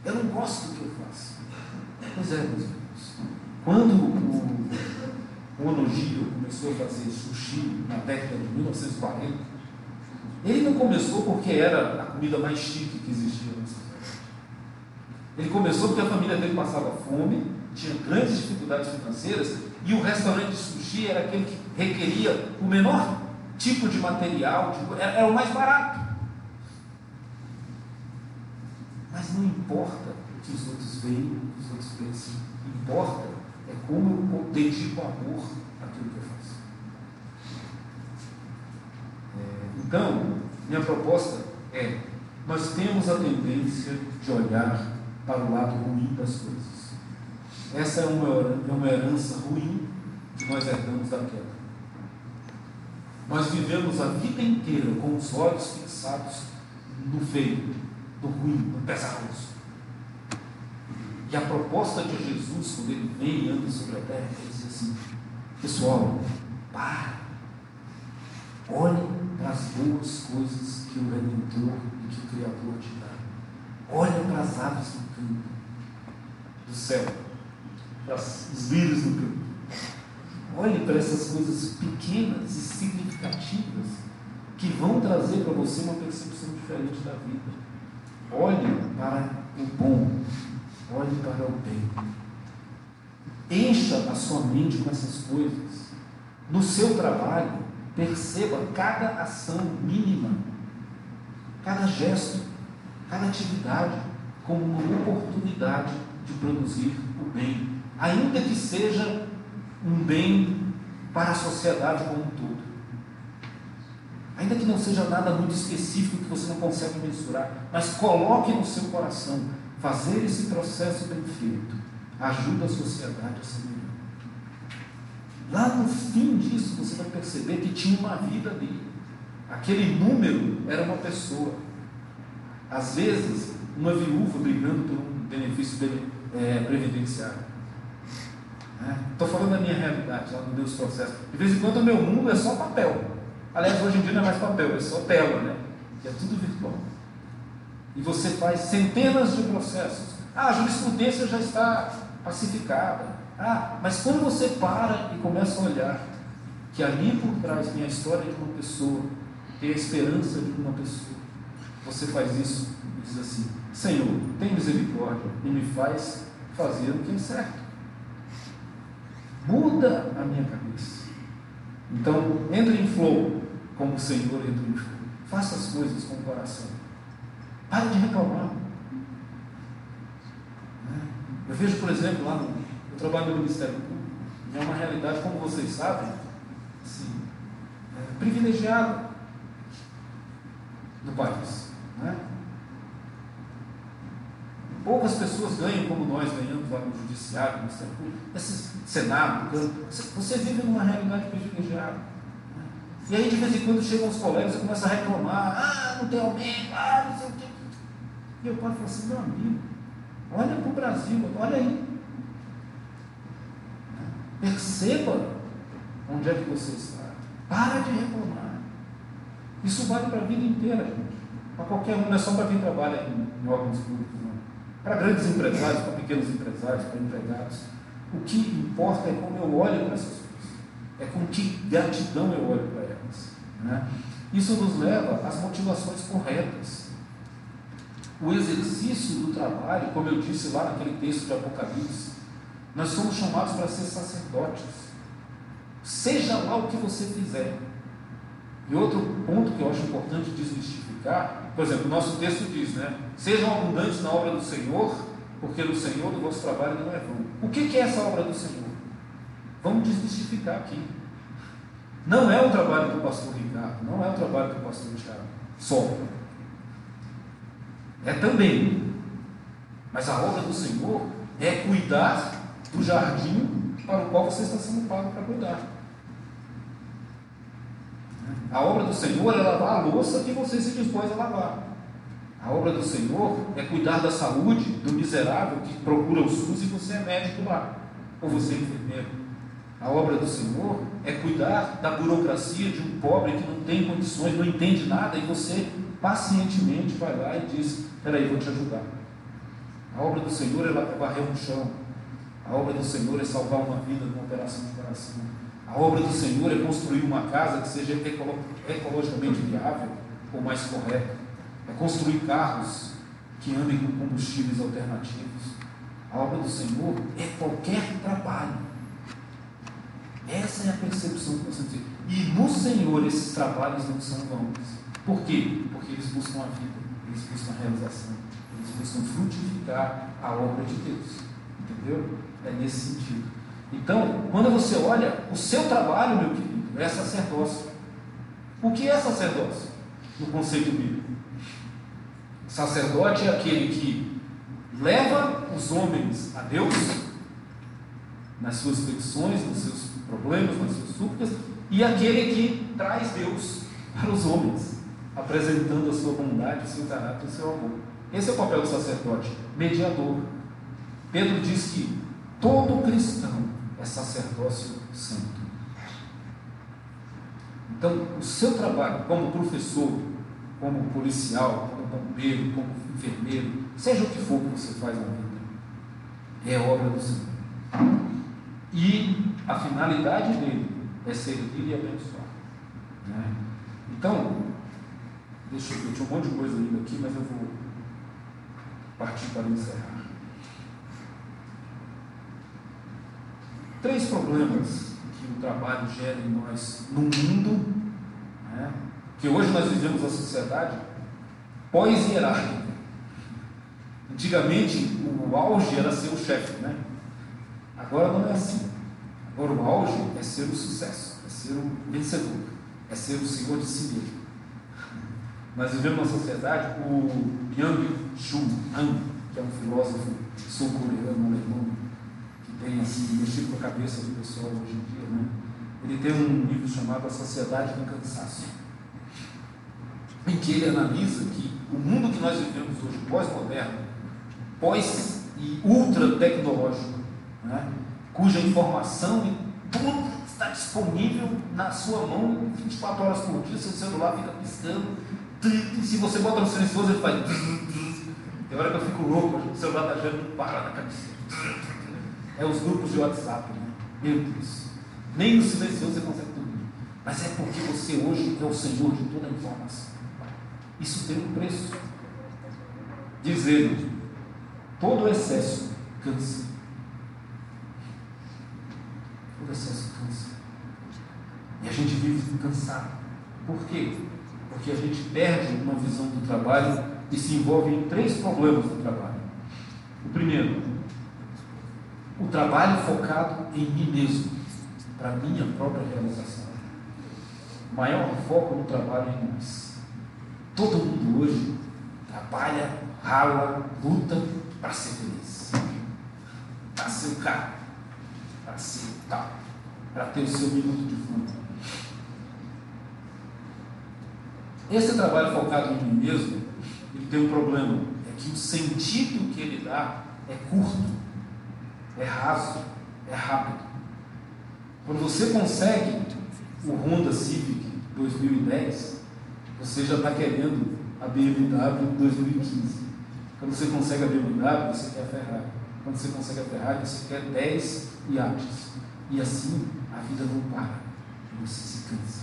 [SPEAKER 2] Eu não gosto do que eu faço. Pois é, meus irmãos. Quando o, o Onojiro começou a fazer sushi na década de 1940, ele não começou porque era a comida mais chique que existia cidade. Ele começou porque a família dele passava fome, tinha grandes dificuldades financeiras e o restaurante de sushi era aquele que requeria o menor tipo de material, tipo, era, era o mais barato. Mas Mas não importa o que os outros veem, o que os outros pensam. Importa é como eu dedico amor àquilo que eu faço. É, então, minha proposta é: nós temos a tendência de olhar para o lado ruim das coisas. Essa é uma, é uma herança ruim que nós herdamos da queda. Nós vivemos a vida inteira com os olhos fixados no feio, no ruim, no pesaroso. E a proposta de Jesus, quando ele vem e anda sobre a terra, ele diz assim: Pessoal, para, olhe para as boas coisas que o Redentor e que o Criador te dá. Olhe para as aves do campo, do céu, para os lírios do campo. Olhe para essas coisas pequenas e significativas que vão trazer para você uma percepção diferente da vida. Olhe para o bom, olhe para o bem. Encha a sua mente com essas coisas. No seu trabalho, perceba cada ação mínima, cada gesto, cada atividade como uma oportunidade de produzir o bem, ainda que seja um bem para a sociedade como um todo. Ainda que não seja nada muito específico que você não consegue mensurar, mas coloque no seu coração fazer esse processo bem feito ajuda a sociedade a ser melhor. Lá no fim disso, você vai perceber que tinha uma vida ali. Aquele número era uma pessoa. Às vezes, uma viúva brigando por um benefício é, previdenciário. Estou é, falando da minha realidade, lá no Deus Processo. De vez em quando o meu mundo é só papel. Aliás, hoje em dia não é mais papel, é só tela, né? É tudo virtual. E você faz centenas de processos. Ah, a jurisprudência já está pacificada. Ah, mas quando você para e começa a olhar que ali por trás tem a história de uma pessoa, tem a esperança de uma pessoa, você faz isso e diz assim: Senhor, tem misericórdia e me faz fazer o que é certo. Muda a minha cabeça. Então, entre em flow, como o Senhor entra em flow. Faça as coisas com o coração. Pare de reclamar. Né? Eu vejo, por exemplo, lá no trabalho no Ministério Público, é uma realidade, como vocês sabem, assim, é, privilegiada do país. Né? Poucas pessoas ganham como nós ganhamos lá no Judiciário, no Ministério Público, esse Senado, você vive numa realidade privilegiada. Né? E aí, de vez em quando, chegam os colegas e começam a reclamar: ah, não tem aumento, ah, não sei o quê. E eu paro e falo assim: meu amigo, olha para o Brasil, olha aí. Perceba onde é que você está. Para de reclamar. Isso vale para a vida inteira, gente. Para qualquer um, não é só para quem trabalha em, em órgãos públicos, não. Para grandes empresários, para pequenos empresários, para empregados. O que importa é como eu olho para essas coisas. É com que gratidão eu olho para elas. Né? Isso nos leva às motivações corretas. O exercício do trabalho, como eu disse lá naquele texto de Apocalipse, nós somos chamados para ser sacerdotes. Seja lá o que você fizer. E outro ponto que eu acho importante desmistificar, por exemplo, o nosso texto diz, né? Sejam abundantes na obra do Senhor, porque no Senhor o vosso trabalho não é vão. O que é essa obra do Senhor? Vamos desmistificar aqui. Não é o trabalho do pastor Ricardo, não é o trabalho do pastor Tiago, só. É também. Mas a obra do Senhor é cuidar do jardim para o qual você está sendo pago para cuidar. A obra do Senhor é lavar a louça que você se dispôs a lavar. A obra do Senhor é cuidar da saúde do miserável que procura o SUS e você é médico lá, ou você é enfermeiro. A obra do Senhor é cuidar da burocracia de um pobre que não tem condições, não entende nada, e você pacientemente vai lá e diz: Peraí, vou te ajudar. A obra do Senhor é varrer um chão, a obra do Senhor é salvar uma vida numa operação de coração. A obra do Senhor é construir uma casa que seja ecologicamente viável ou mais correta. É construir carros que andem com combustíveis alternativos. A obra do Senhor é qualquer trabalho. Essa é a percepção que você tem. E no Senhor esses trabalhos não são vãos. Por quê? Porque eles buscam a vida, eles buscam a realização, Eles buscam frutificar a obra de Deus. Entendeu? É nesse sentido. Então, quando você olha, o seu trabalho, meu querido, é sacerdócio. O que é sacerdócio? No conceito bíblico. Sacerdote é aquele que leva os homens a Deus nas suas petições, nos seus problemas, nas suas súplicas, e aquele que traz Deus para os homens, apresentando a sua bondade, o seu caráter, o seu amor. Esse é o papel do sacerdote, mediador. Pedro diz que todo cristão é sacerdócio santo. Então, o seu trabalho como professor, como policial, como bombeiro, como enfermeiro, seja o que for que você faz na vida, é obra do Senhor. E a finalidade dele é servir e abençoar. Né? Então, deixa eu ver, tinha um monte de coisa ainda aqui, mas eu vou partir para encerrar. Três problemas que o trabalho gera em nós no mundo, né? que hoje nós vivemos a sociedade pós-hierárquica. Antigamente, o auge era ser o chefe, né? Agora não é assim. Agora o auge é ser o sucesso, é ser o vencedor, é ser o senhor de si mesmo. Nós vivemos uma sociedade, o Byung Chul Han, que é um filósofo sul-coreano, alemão, tem assim, mexido com a cabeça do pessoal hoje em dia, né? ele tem um livro chamado A Sociedade do Cansaço, em que ele analisa que o mundo que nós vivemos hoje, pós-moderno, pós e ultra tecnológico, né? cuja informação e tudo está disponível na sua mão 24 horas por dia, seu celular fica piscando, e se você bota no silencioso, ele faz. Tem hora que eu fico louco, o celular está girando, não para na cabeça. É os grupos de WhatsApp, né? Meu Deus. Nem no silencioso você consegue dormir. Mas é porque você hoje é o Senhor de toda a informação. Isso tem um preço. Dizendo, todo excesso cansa. Todo excesso cansa. E a gente vive cansado. Por quê? Porque a gente perde uma visão do trabalho e se envolve em três problemas do trabalho. O primeiro, o trabalho focado em mim mesmo, para minha própria realização. O maior foco no trabalho é em nós. Todo mundo hoje trabalha, rala, luta para ser feliz, para ser o cara, para ser tal, para ter o seu minuto de fama. Esse trabalho focado em mim mesmo, ele tem um problema, é que o sentido que ele dá é curto, é raso, é rápido. Quando você consegue o Honda Civic 2010, você já está querendo a BMW 2015. Quando você consegue a BMW, você quer a Ferrari. Quando você consegue a Ferrari, você quer 10 iates. E assim a vida não para. Você se cansa.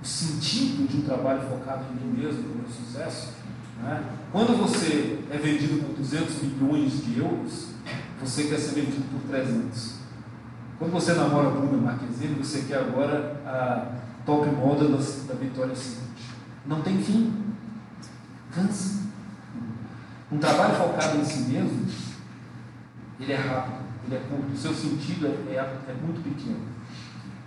[SPEAKER 2] O sentido de um trabalho focado em mim mesmo, no meu sucesso, né? quando você é vendido por 200 milhões de euros, você quer ser vendido por 300. Quando você namora Bruna Marquezine, você quer agora a top moda da, Vitória Secret. Não tem fim. Cansa. Um trabalho focado em si mesmo, ele é rápido, ele é curto, o seu sentido é, é, é muito pequeno.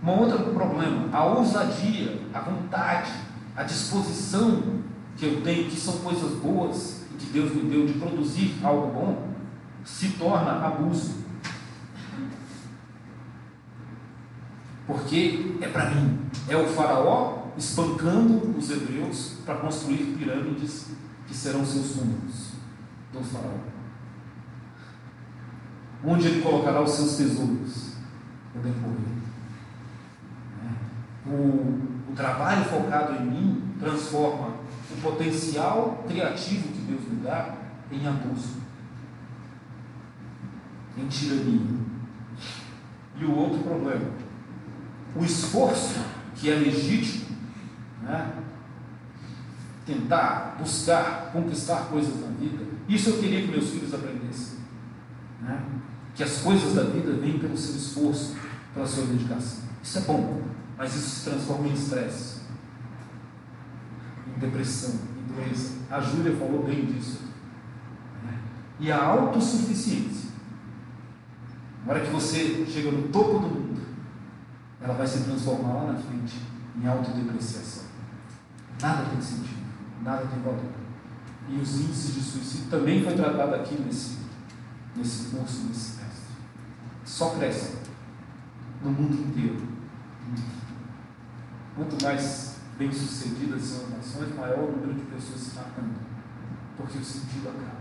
[SPEAKER 2] Um outro problema, a ousadia, a vontade, a disposição que eu tenho, que são coisas boas e que Deus me deu de produzir algo bom, se torna abuso. Porque é para mim. É o faraó espancando os hebreus para construir pirâmides que serão seus túmulos do faraó. Onde ele colocará os seus tesouros no decorrer. O, o trabalho focado em mim transforma o potencial criativo que Deus me dá em abuso, em tirania. E o outro problema, o esforço que é legítimo, né? tentar, buscar, conquistar coisas na vida, isso eu queria que meus filhos aprendessem. Né? Que as coisas da vida vêm pelo seu esforço, pela sua dedicação. Isso é bom, mas isso se transforma em estresse, em depressão, em doença. A Júlia falou bem disso e a autossuficiência. Na hora que você chega no topo do mundo, ela vai se transformar lá na frente em autodepreciação. Nada tem sentido, nada tem valor. E os índices de suicídio também foi tratado aqui nesse, nesse curso, nesse semestre. Só crescem no mundo inteiro. Quanto mais bem-sucedidas são as nações, maior o número de pessoas se matando. Porque o sentido acaba.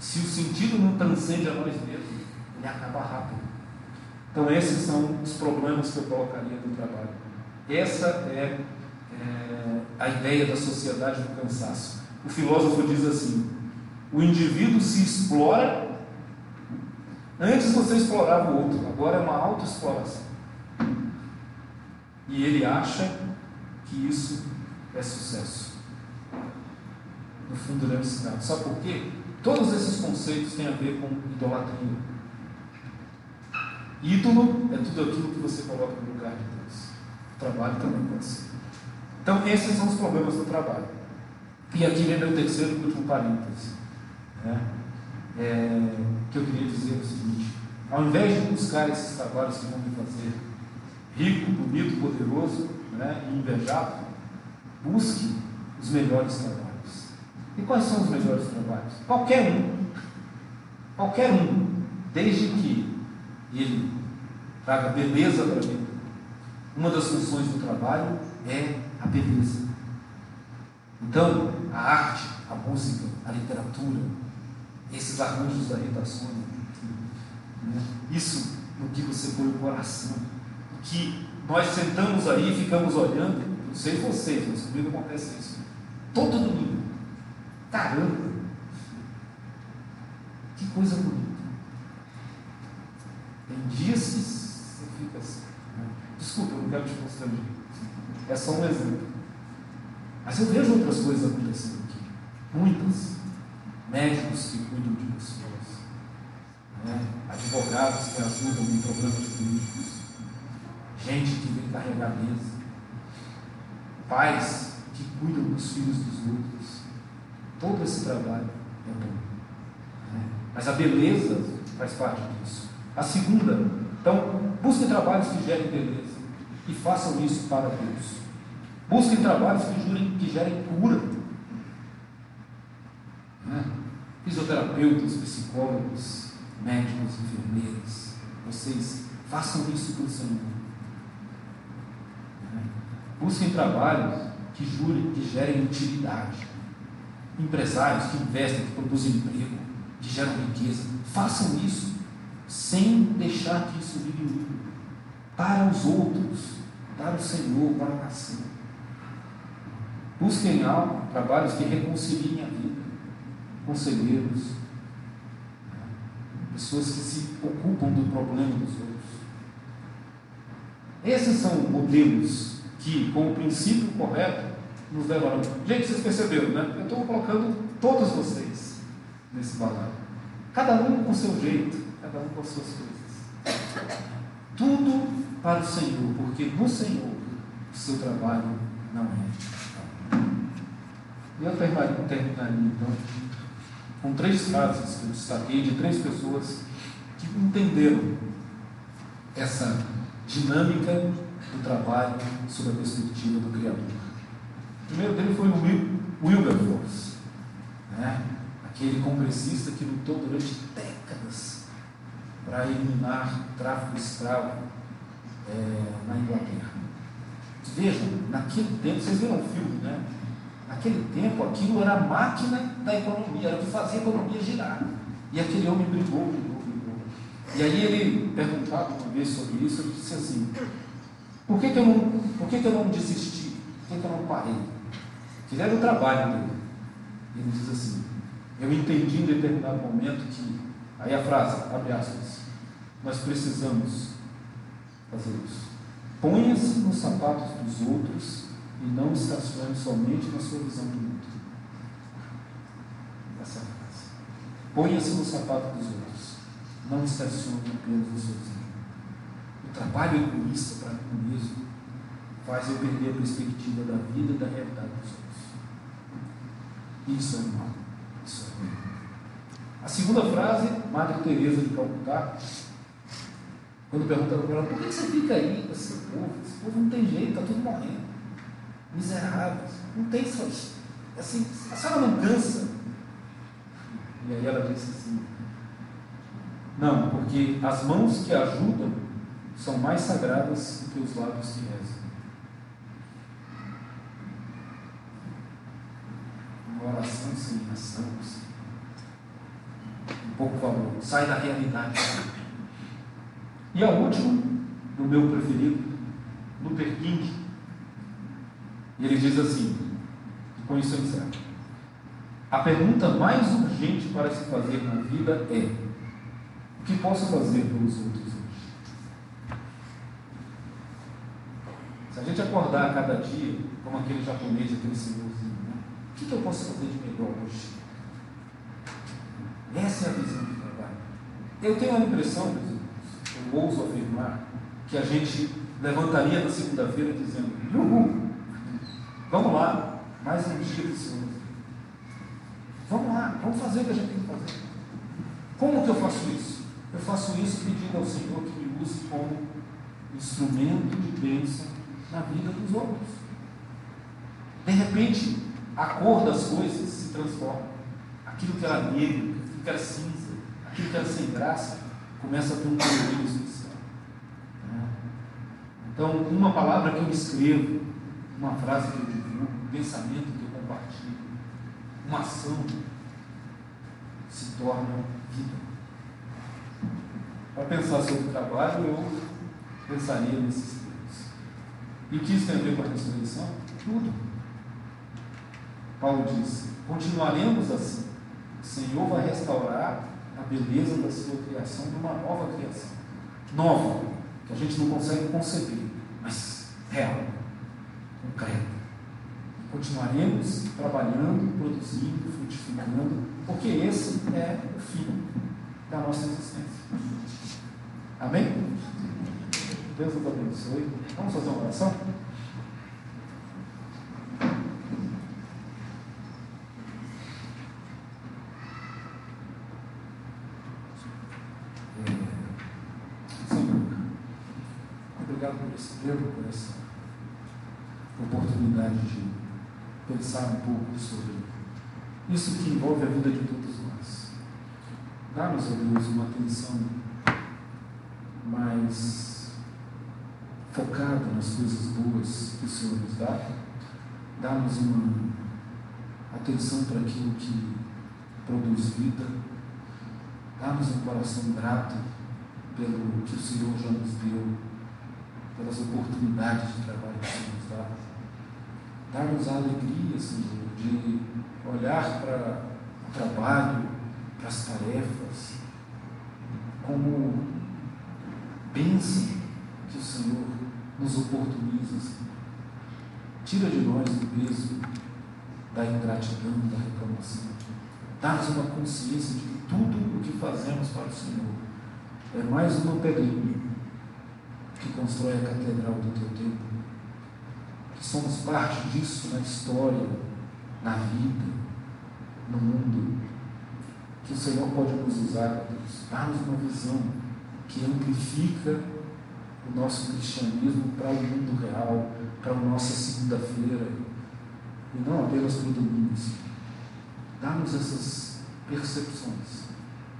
[SPEAKER 2] Se o sentido não transcende a nós mesmos, ele acaba rápido. Então, esses são os problemas que eu colocaria no trabalho. Essa é, é a ideia da sociedade do cansaço. O filósofo diz assim: o indivíduo se explora. Antes você explorava o outro, agora é uma autoexploração. E ele acha que isso é sucesso. No fundo, ele é um cidade. Sabe por quê? Todos esses conceitos têm a ver com idolatria. Ídolo é tudo aquilo que você coloca no lugar de Deus. O trabalho também pode ser. Então, esses são os problemas do trabalho. E aqui vem meu terceiro e último parêntese. Né? É, que eu queria dizer o seguinte: ao invés de buscar esses trabalhos que vão me fazer rico, bonito, poderoso né, e invejado, busque os melhores trabalhos. E quais são os melhores trabalhos? Qualquer um. Qualquer um. Desde que ele traga beleza para a. Uma das funções do trabalho é a beleza. Então, a arte, a música, a literatura, esses arranjos da Rita Sônia, né? isso no que você põe o coração, o que nós sentamos aí e ficamos olhando, não sei vocês, mas comigo acontece isso, todo domingo. Caramba! Que coisa bonita. Dias que você fica assim. Né? Desculpa, eu não quero te constranger. É só um exemplo. Mas eu vejo outras coisas acontecendo aqui. Muitas. Médicos que cuidam de pessoas. Né? Advogados que ajudam em problemas jurídicos. Gente que vem carregar mesa. Pais que cuidam dos filhos dos outros. Todo esse trabalho é bom. Né? Mas a beleza faz parte disso. A segunda, então, busquem trabalhos que gerem beleza e façam isso para Deus. Busquem trabalhos que, jurem, que gerem cura. Né? Fisioterapeutas, psicólogos, médicos, enfermeiros, vocês façam isso para o Senhor. Né? Busquem trabalhos que jurem, que gerem utilidade. Empresários que investem, que produzem emprego, que geram riqueza, façam isso sem deixar que isso vire lucro para os outros, para o Senhor, para a nação. Busquem algo, trabalhos que reconciliem a vida, conselheiros, pessoas que se ocupam do problema dos outros. Esses são modelos que, com o princípio correto, nos levarão. Gente, vocês perceberam, né? Eu estou colocando todos vocês nesse balaio. Cada um com seu jeito, cada um com as suas coisas. Tudo para o Senhor, porque no Senhor o seu trabalho não é. E eu terminaria então com três frases que eu destaquei de três pessoas que entenderam essa dinâmica do trabalho sob a perspectiva do Criador. O primeiro dele foi o Wilberforce, né? aquele congressista que lutou durante décadas para eliminar o tráfico escravo é, na Inglaterra. Vejam, naquele tempo, vocês viram o filme, né? Naquele tempo, aquilo era a máquina da economia, era o que fazia a economia girar. E aquele homem brigou, brigou, brigou. E aí ele, perguntado uma vez sobre isso, ele disse assim: por que, que, eu, não, por que, que eu não desisti? Por que, que eu não parei? Fizeram o trabalho dele. Ele diz assim: eu entendi em determinado momento que, aí a frase, abre aspas, nós precisamos fazer isso. Ponha-se nos sapatos dos outros e não estacione somente na sua visão do mundo. Essa frase. Ponha-se no sapato dos outros. Não estacione apenas no seu vizinho. O trabalho egoísta para mim mesmo faz eu perder a perspectiva da vida e da realidade dos outros. Isso é mal. Isso é ruim. A segunda frase, Madre Teresa de Calcutá, quando perguntaram para ela, por que você fica aí com esse povo? Esse povo não tem jeito, está tudo morrendo. Miseráveis, não tem só assim, a senhora não cansa. E aí ela disse assim, não, porque as mãos que ajudam são mais sagradas do que os lábios que rezam. Uma oração sem ação, assim. um pouco valor, sai da realidade. E a última, no meu preferido, Luther King, ele diz assim, e com isso eu encerro. A pergunta mais urgente para se fazer na vida é: o que posso fazer pelos outros hoje? Se a gente acordar a cada dia, como aquele japonês, aquele senhorzinho, né? o que, que eu posso fazer de melhor hoje? Essa é a visão do trabalho. Eu tenho a impressão, ouso afirmar, que a gente levantaria na segunda-feira dizendo: Uhul, vamos lá, mais um dia do Senhor. Vamos lá, vamos fazer o que a gente tem que fazer. Como que eu faço isso? Eu faço isso pedindo ao Senhor que me use como instrumento de bênção na vida dos outros. De repente, a cor das coisas se transforma. Aquilo que era negro, aquilo que era cinza, aquilo que era sem graça, começa a ter um colorido especial. Então, uma palavra que eu escrevo, uma frase que eu divulgo, um pensamento que eu compartilho, uma ação se torna vida. Para pensar sobre o trabalho, eu pensaria nesses termos. E o que isso tem a ver com a ressurreição? Tudo. Paulo diz: continuaremos assim. O Senhor vai restaurar a beleza da sua criação de uma nova criação. Nova, que a gente não consegue conceber, mas real, concreta. Continuaremos trabalhando, produzindo, frutificando, porque esse é o fim da nossa existência. Amém? Deus nos abençoe. Vamos fazer uma oração? É, Senhor, obrigado por esse tempo, por essa oportunidade de pensar um pouco sobre isso que envolve a vida de todos nós. Dá-nos, ó Deus, uma atenção mais focada nas coisas boas que o Senhor nos dá. Dá-nos uma atenção para aquilo que produz vida. Dá-nos um coração grato pelo que o Senhor já nos deu, pelas oportunidades de trabalho que o Senhor nos dá dar-nos a alegria, Senhor, de olhar para o trabalho, para as tarefas, como bênção que o Senhor nos oportuniza. Senhor. Tira de nós o peso da ingratidão, da reclamação. Dá-nos uma consciência de que tudo o que fazemos para o Senhor é mais uma pedrinha que constrói a catedral do teu tempo que somos parte disso na história, na vida, no mundo, que o Senhor pode nos usar, Deus, dar-nos uma visão que amplifica o nosso cristianismo para o mundo real, para a nossa segunda-feira, e não apenas para o domingo. Dá-nos essas percepções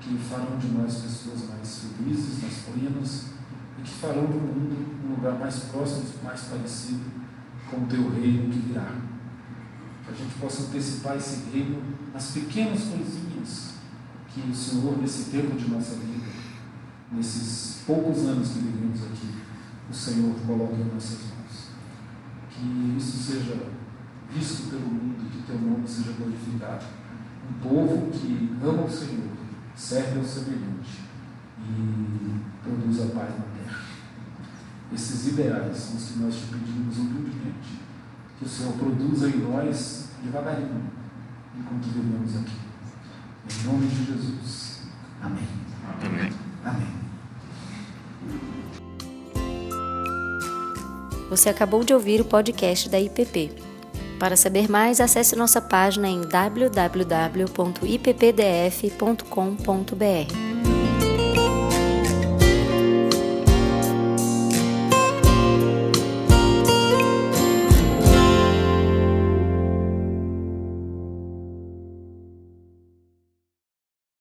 [SPEAKER 2] que farão de nós pessoas mais felizes, mais plenas, e que farão do mundo um lugar mais próximo, mais parecido com o teu reino que virá. Que a gente possa antecipar esse reino nas pequenas coisinhas que o Senhor, nesse tempo de nossa vida, nesses poucos anos que vivemos aqui, o Senhor coloca em nossas mãos. Que isso seja visto pelo mundo, que teu nome seja glorificado. Um povo que ama o Senhor, serve ao semelhante e produz a paz na terra. Esses ideais são os que nós te pedimos humildemente. Que o Senhor produza em nós devagarinho, enquanto vivemos aqui. Em nome de Jesus. Amém.
[SPEAKER 3] Amém.
[SPEAKER 2] Amém.
[SPEAKER 1] Você acabou de ouvir o podcast da IPP. Para saber mais, acesse nossa página em www.ippdf.com.br.